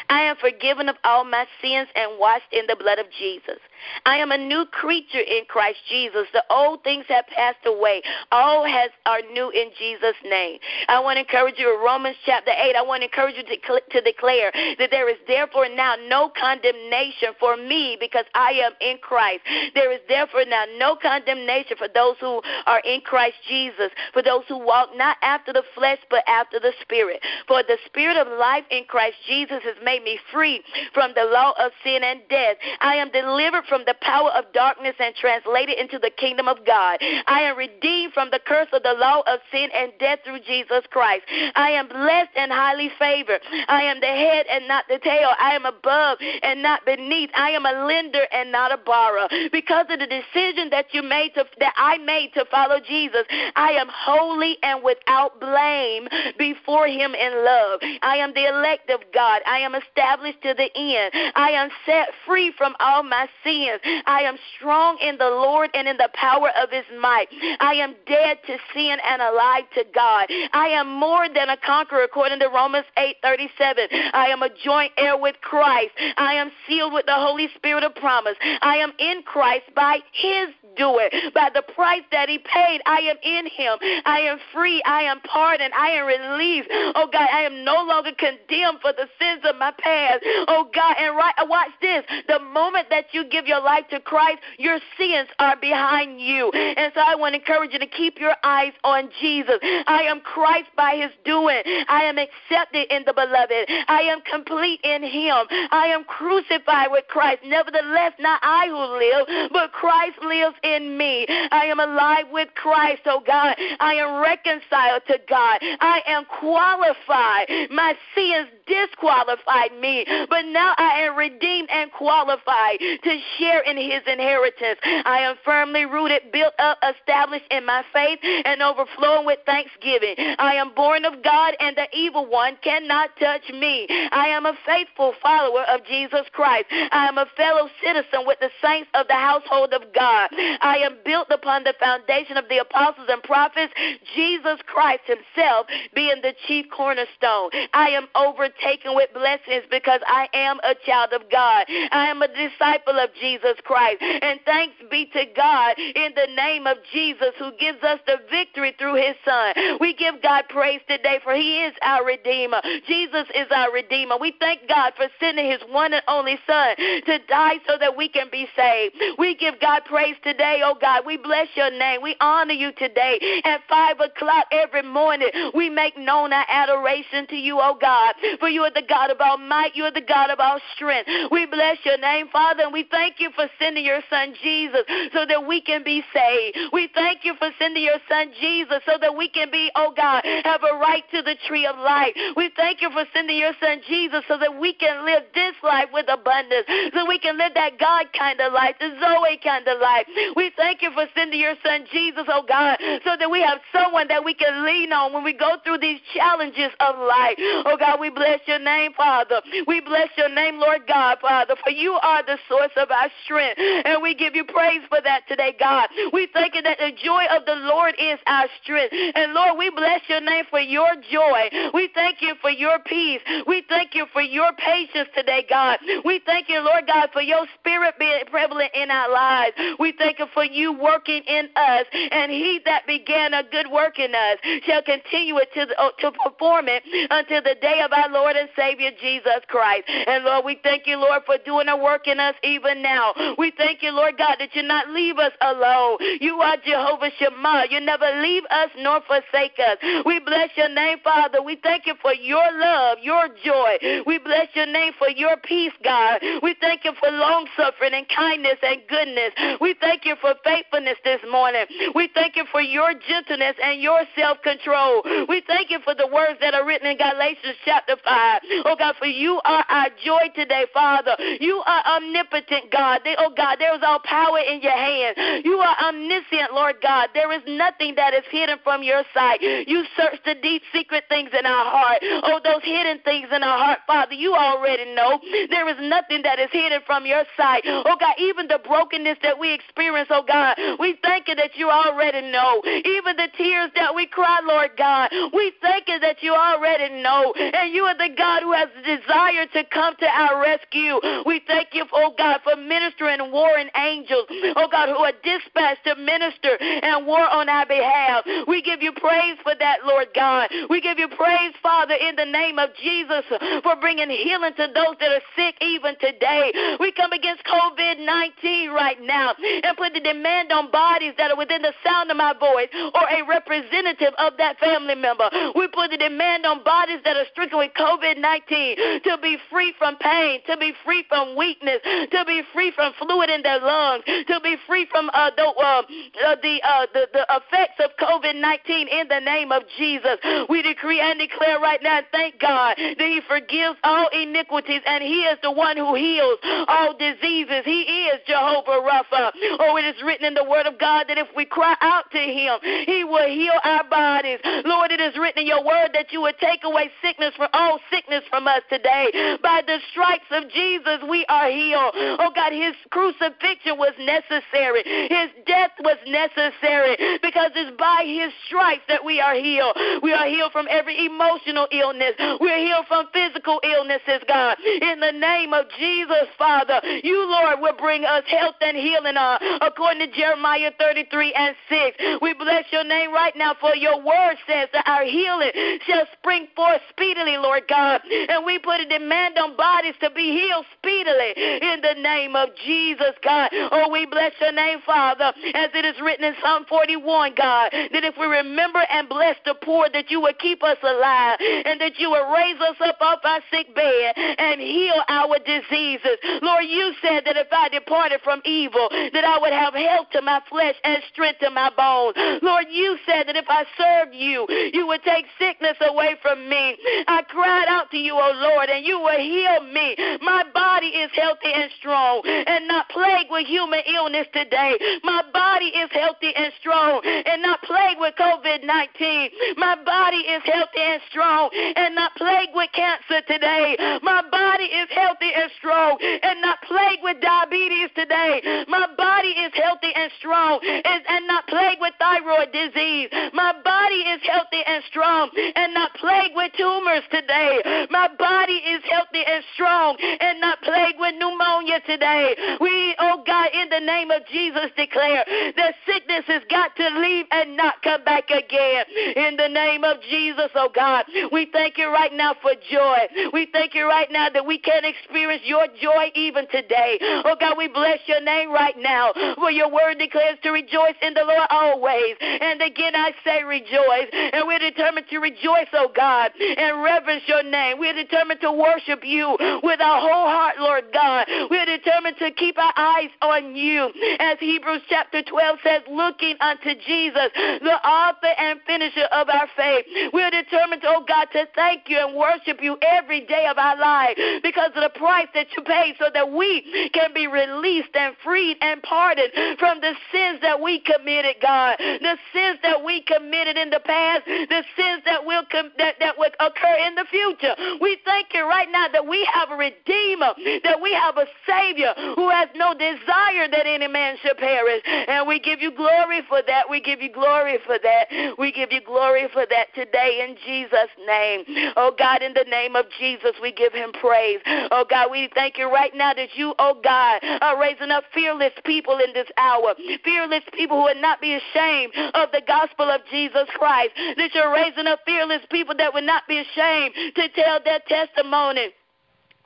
I am forgiven of all my sins and washed in the blood of Jesus. I am a new creature in Christ Jesus. The old things have passed away. All has are new in Jesus' name. I want to encourage you in Romans chapter 8. I want to encourage you to, to declare that there is therefore now no condemnation for me because I am in Christ. There is therefore now no condemnation for those who are in Christ Jesus, for those who walk not after the flesh but after the Spirit. For the Spirit of life in Christ Jesus has made me free from the law of sin and death. I am delivered from the power of darkness and translated into the kingdom of God. I am redeemed from the curse of the law of sin and death through Jesus Christ. I am blessed and highly favored. I am the head and not the tail. I am above and not beneath. I am a lender and not a borrower. Because of the decision that you made to that I made to follow Jesus, I am holy and without blame before him in love. I am the elect of God. I am established to the end. I am set free from all my sins. I am strong in the Lord and in the power of his might. I am dead to sin and alive to God. I am more than a conqueror according to Romans 8:37. I am a joint heir with Christ. I am sealed with the Holy Spirit of promise. I am in Christ by his doing. By the price that he paid, I am in him. I am free. I am pardoned. I am released. Oh God, I am no longer condemned for the sins of my past. Oh God, and right watch this. The moment that you give your life to Christ, your sins are behind you. And so I want to encourage you to keep your eyes on Jesus. I am Christ by his doing. I am accepted in the beloved. I am complete in him. I am crucified with Christ. Nevertheless, not I who live, but Christ lives in me. I am alive with Christ, oh God. I am reconciled to God. I am qualified. My sins disqualified me, but now I am redeemed and qualified to share in his inheritance. I am firmly rooted, built up, established in my faith, and overflowing with thanksgiving. I am born of God, and the evil one cannot touch me. I am a faithful follower of Jesus Christ. I am a fellow citizen with the saints of the household of God. I am built upon the foundation of the apostles and prophets, Jesus Christ himself being the chief cornerstone. I am overtaken with blessings because I am a child of God. I am a disciple of Jesus Christ. And thanks be to God in the name of Jesus who gives us the victory through his son. We give God praise today for he is our redeemer. Jesus is our redeemer. We thank God for sending his one and only son to die so that we can be saved. We give God praise today today, oh God. We bless your name. We honor you today. At 5 o'clock every morning, we make known our adoration to you, oh God. For you are the God of all might. You are the God of all strength. We bless your name, Father, and we thank you for sending your son Jesus so that we can be saved. We thank you for sending your son Jesus so that we can be, oh God, have a right to the tree of life. We thank you for sending your son Jesus so that we can live this life with abundance, so we can live that God kind of life, the Zoe kind of life. We thank you for sending your son Jesus, oh God, so that we have someone that we can lean on when we go through these challenges of life. Oh God, we bless your name, Father. We bless your name, Lord God, Father, for you are the source of our strength. And we give you praise for that today, God. We thank you that the joy of the Lord is our strength. And Lord, we bless your name for your joy. We thank you for your peace. We thank you for your patience today, God. We thank you, Lord God, for your spirit being prevalent in our lives. We thank for you working in us. And he that began a good work in us shall continue it to, the, uh, to perform it until the day of our Lord and Savior Jesus Christ. And Lord, we thank you, Lord, for doing a work in us even now. We thank you, Lord God, that you not leave us alone. You are Jehovah Shammah. You never leave us nor forsake us. We bless your name, Father. We thank you for your love, your joy. We bless your name for your peace, God. We thank you for long suffering and kindness and goodness. We thank you for faithfulness this morning. We thank you for your gentleness and your self control. We thank you for the words that are written in Galatians chapter 5. Oh God, for you are our joy today, Father. You are omnipotent, God. They, oh God, there is all power in your hand. You are omniscient, Lord God. There is nothing that is hidden from your sight. You search the deep secret things in our heart. Oh, those hidden things in our heart, Father, you already know. There is nothing that is hidden from your sight. Oh God, even the brokenness that we experience, oh God, we thank you that you already know. Even the tears that we cry, Lord God, we thank you that you already know. And you are the God who has the desire to come to our rescue. We thank you, oh God, for ministering warring angels, oh God, who are dispatched to minister and war on our behalf. We give you praise for that, Lord God. We give you praise, Father, in the name of Jesus, for bringing healing to those that are sick even today. We come against COVID 19 right now and put the demand on bodies that are within the sound of my voice or a representative of that family member. We put the demand on bodies that are stricken with COVID 19 to be free from pain, to be free from weakness, to be free from fluid in their lungs, to be free from uh, the, uh, uh, the, uh, the, the effects of COVID 19 in the name of Jesus. We decree and declare right now, thank God that He forgives all iniquities and He is the one who heals all diseases. He is Jehovah Rapha. Oh, it is written in the Word of God that if we cry out to Him, He will heal our bodies. Lord, it is written in your Word that you would take away sickness from all sickness from us today. By the stripes of Jesus, we are healed. Oh God, His crucifixion was necessary. His death was necessary because it's by His stripes that we are healed. We are healed from every emotional illness. We're healed from physical illnesses, God. In the name of Jesus, Father, you, Lord, will bring us health and healing uh, according to Jeremiah 33 and 6. We bless your name right now, for your word says that our healing shall spring forth speedily, Lord God. And we put a demand on bodies to be healed speedily in the name of Jesus, God. Oh, we bless your name, Father, as it is written in Psalm 41, God, that if we remember and bless the poor, that you would keep us alive and that you would raise us up off our sick bed and heal our diseases. Lord, you said that if I departed from evil, that I would have health to my flesh and strength to my bones. Lord, you said that if I served you, you would take sickness away from me. I cried out to you, O oh Lord, and you will heal me. My body is healthy and strong and not plagued with human illness today. My body is healthy and strong and not plagued with COVID 19. My body is healthy and strong and not plagued with cancer today. My body is healthy and strong and not plagued with diabetes today. My body is healthy and strong and, and not plagued with thyroid disease. My body is healthy and strong and not plagued with tumors today. My body is healthy and strong and not plagued with pneumonia today. We, God, in the name of Jesus, declare that sickness has got to leave and not come back again. In the name of Jesus, oh God, we thank you right now for joy. We thank you right now that we can experience your joy even today. Oh God, we bless your name right now. For your word declares to rejoice in the Lord always. And again, I say rejoice. And we're determined to rejoice, oh God, and reverence your name. We're determined to worship you with our whole heart, Lord God. We're determined to keep our eyes on you. As Hebrews chapter 12 says, looking unto Jesus, the author and finisher of our faith. We're determined, oh God, to thank you and worship you every day of our life because of the price that you paid so that we can be released and freed and pardoned from the sins that we committed, God. The sins that we committed in the past, the sins that will com- that, that will occur in the future. We thank you right now that we have a redeemer, that we have a savior who has no desire that any man should perish. And we give you glory for that. We give you glory for that. We give you glory for that today in Jesus' name. Oh God, in the name of Jesus, we give him praise. Oh God, we thank you right now that you, oh God, are raising up fearless people in this hour. Fearless people who would not be ashamed of the gospel of Jesus Christ. That you're raising up fearless people that would not be ashamed to tell their testimony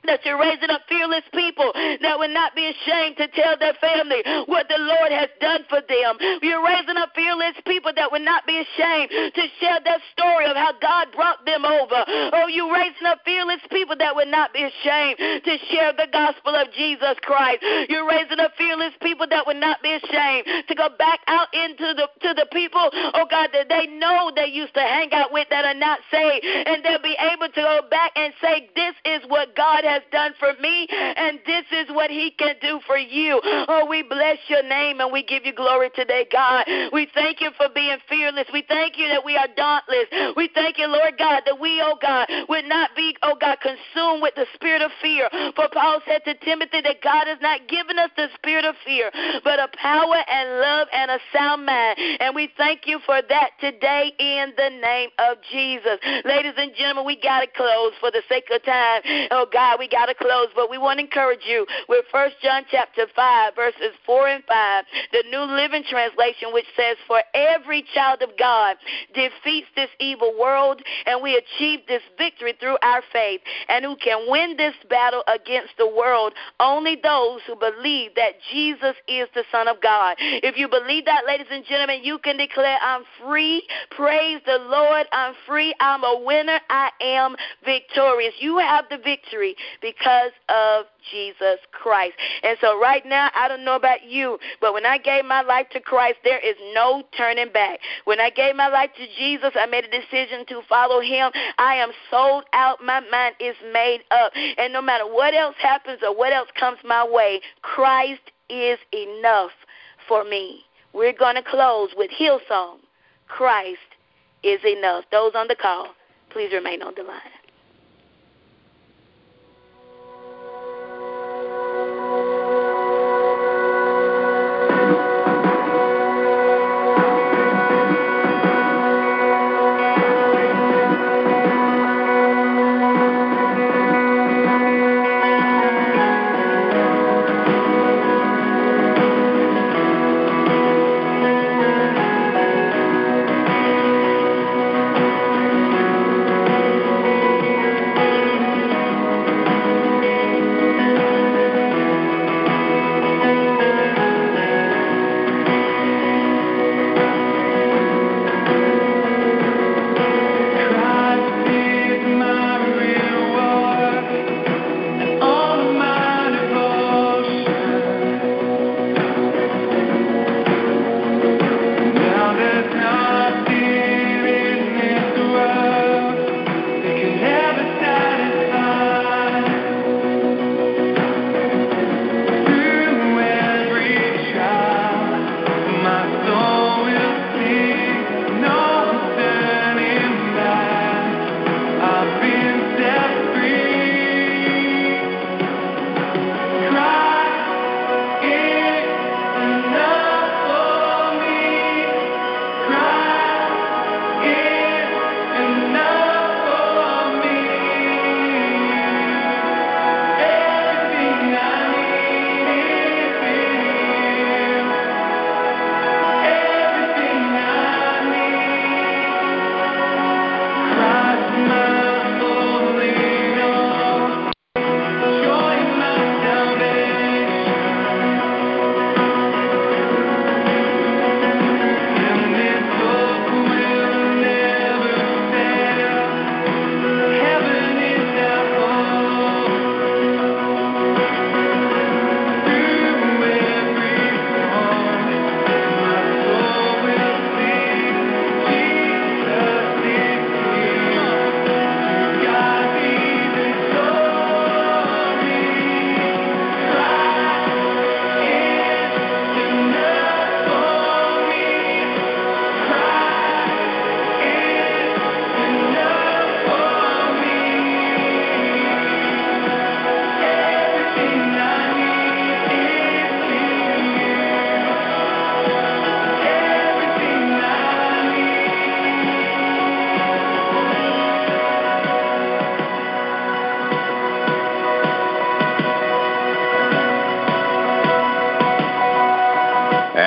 that you're raising up fearless people that will not be ashamed to tell their family what the Lord has done for them. You're raising up fearless people that will not be ashamed to share their story of how God brought them over. Oh, you're raising up fearless people that will not be ashamed to share the gospel of Jesus Christ. You're raising up fearless people that will not be ashamed to go back out into the to the people, oh God, that they know they used to hang out with that are not saved, and they'll be able to go back and say, This is what God has done for me, and this is what He can do for you. Oh, we bless your name and we give you glory today, God. We thank you for being fearless. We thank you that we are dauntless. We thank you, Lord God, that we, oh God, would not be, oh God, consumed with the spirit of fear. For Paul said to Timothy that God has not given us the spirit of fear, but a power and love and a sound mind. And we thank you for that today in the name of Jesus. Ladies and gentlemen, we got to close for the sake of time. Oh God, we got to close, but we want to encourage you with First John chapter 5, verses 4 and 5, the New Living Translation, which says, For every child of God defeats this evil world, and we achieve this victory through our faith. And who can win this battle against the world? Only those who believe that Jesus is the Son of God. If you believe that, ladies and gentlemen, you can declare, I'm free. Praise the Lord. I'm free. I'm a winner. I am victorious. You have the victory because of Jesus Christ. And so, right now, I don't know about you, but when I gave my life to Christ, there is no turning back. When I gave my life to Jesus, I made a decision to follow Him. I am sold out. My mind is made up. And no matter what else happens or what else comes my way, Christ is enough for me. We're going to close with Hillsong. Christ is enough. Those on the call, please remain on the line.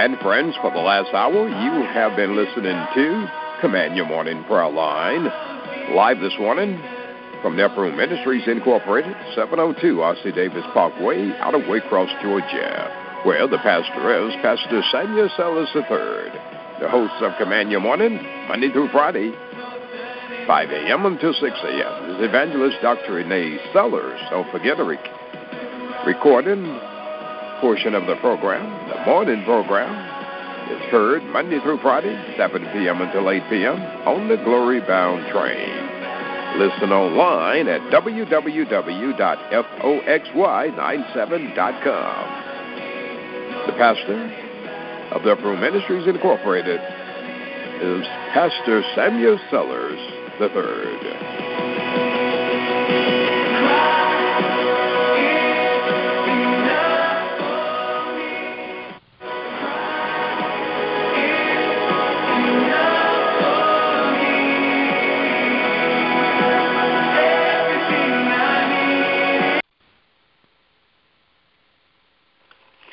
And friends, for the last hour, you have been listening to Command Your Morning Prayer Line. Live this morning from Room Ministries Incorporated, 702 R.C. Davis Parkway, out of Waycross, Georgia, where the pastor is Pastor Samuel Sellers III, the host of Command Your Morning, Monday through Friday, 5 a.m. until 6 a.m. Is Evangelist Dr. Renee Sellers. Don't forget to rec- recording portion of the program, the morning program, is heard Monday through Friday, 7 p.m. until 8 p.m. on the Glory Bound train. Listen online at www.foxy97.com. The pastor of the Upper Ministries Incorporated is Pastor Samuel Sellers III.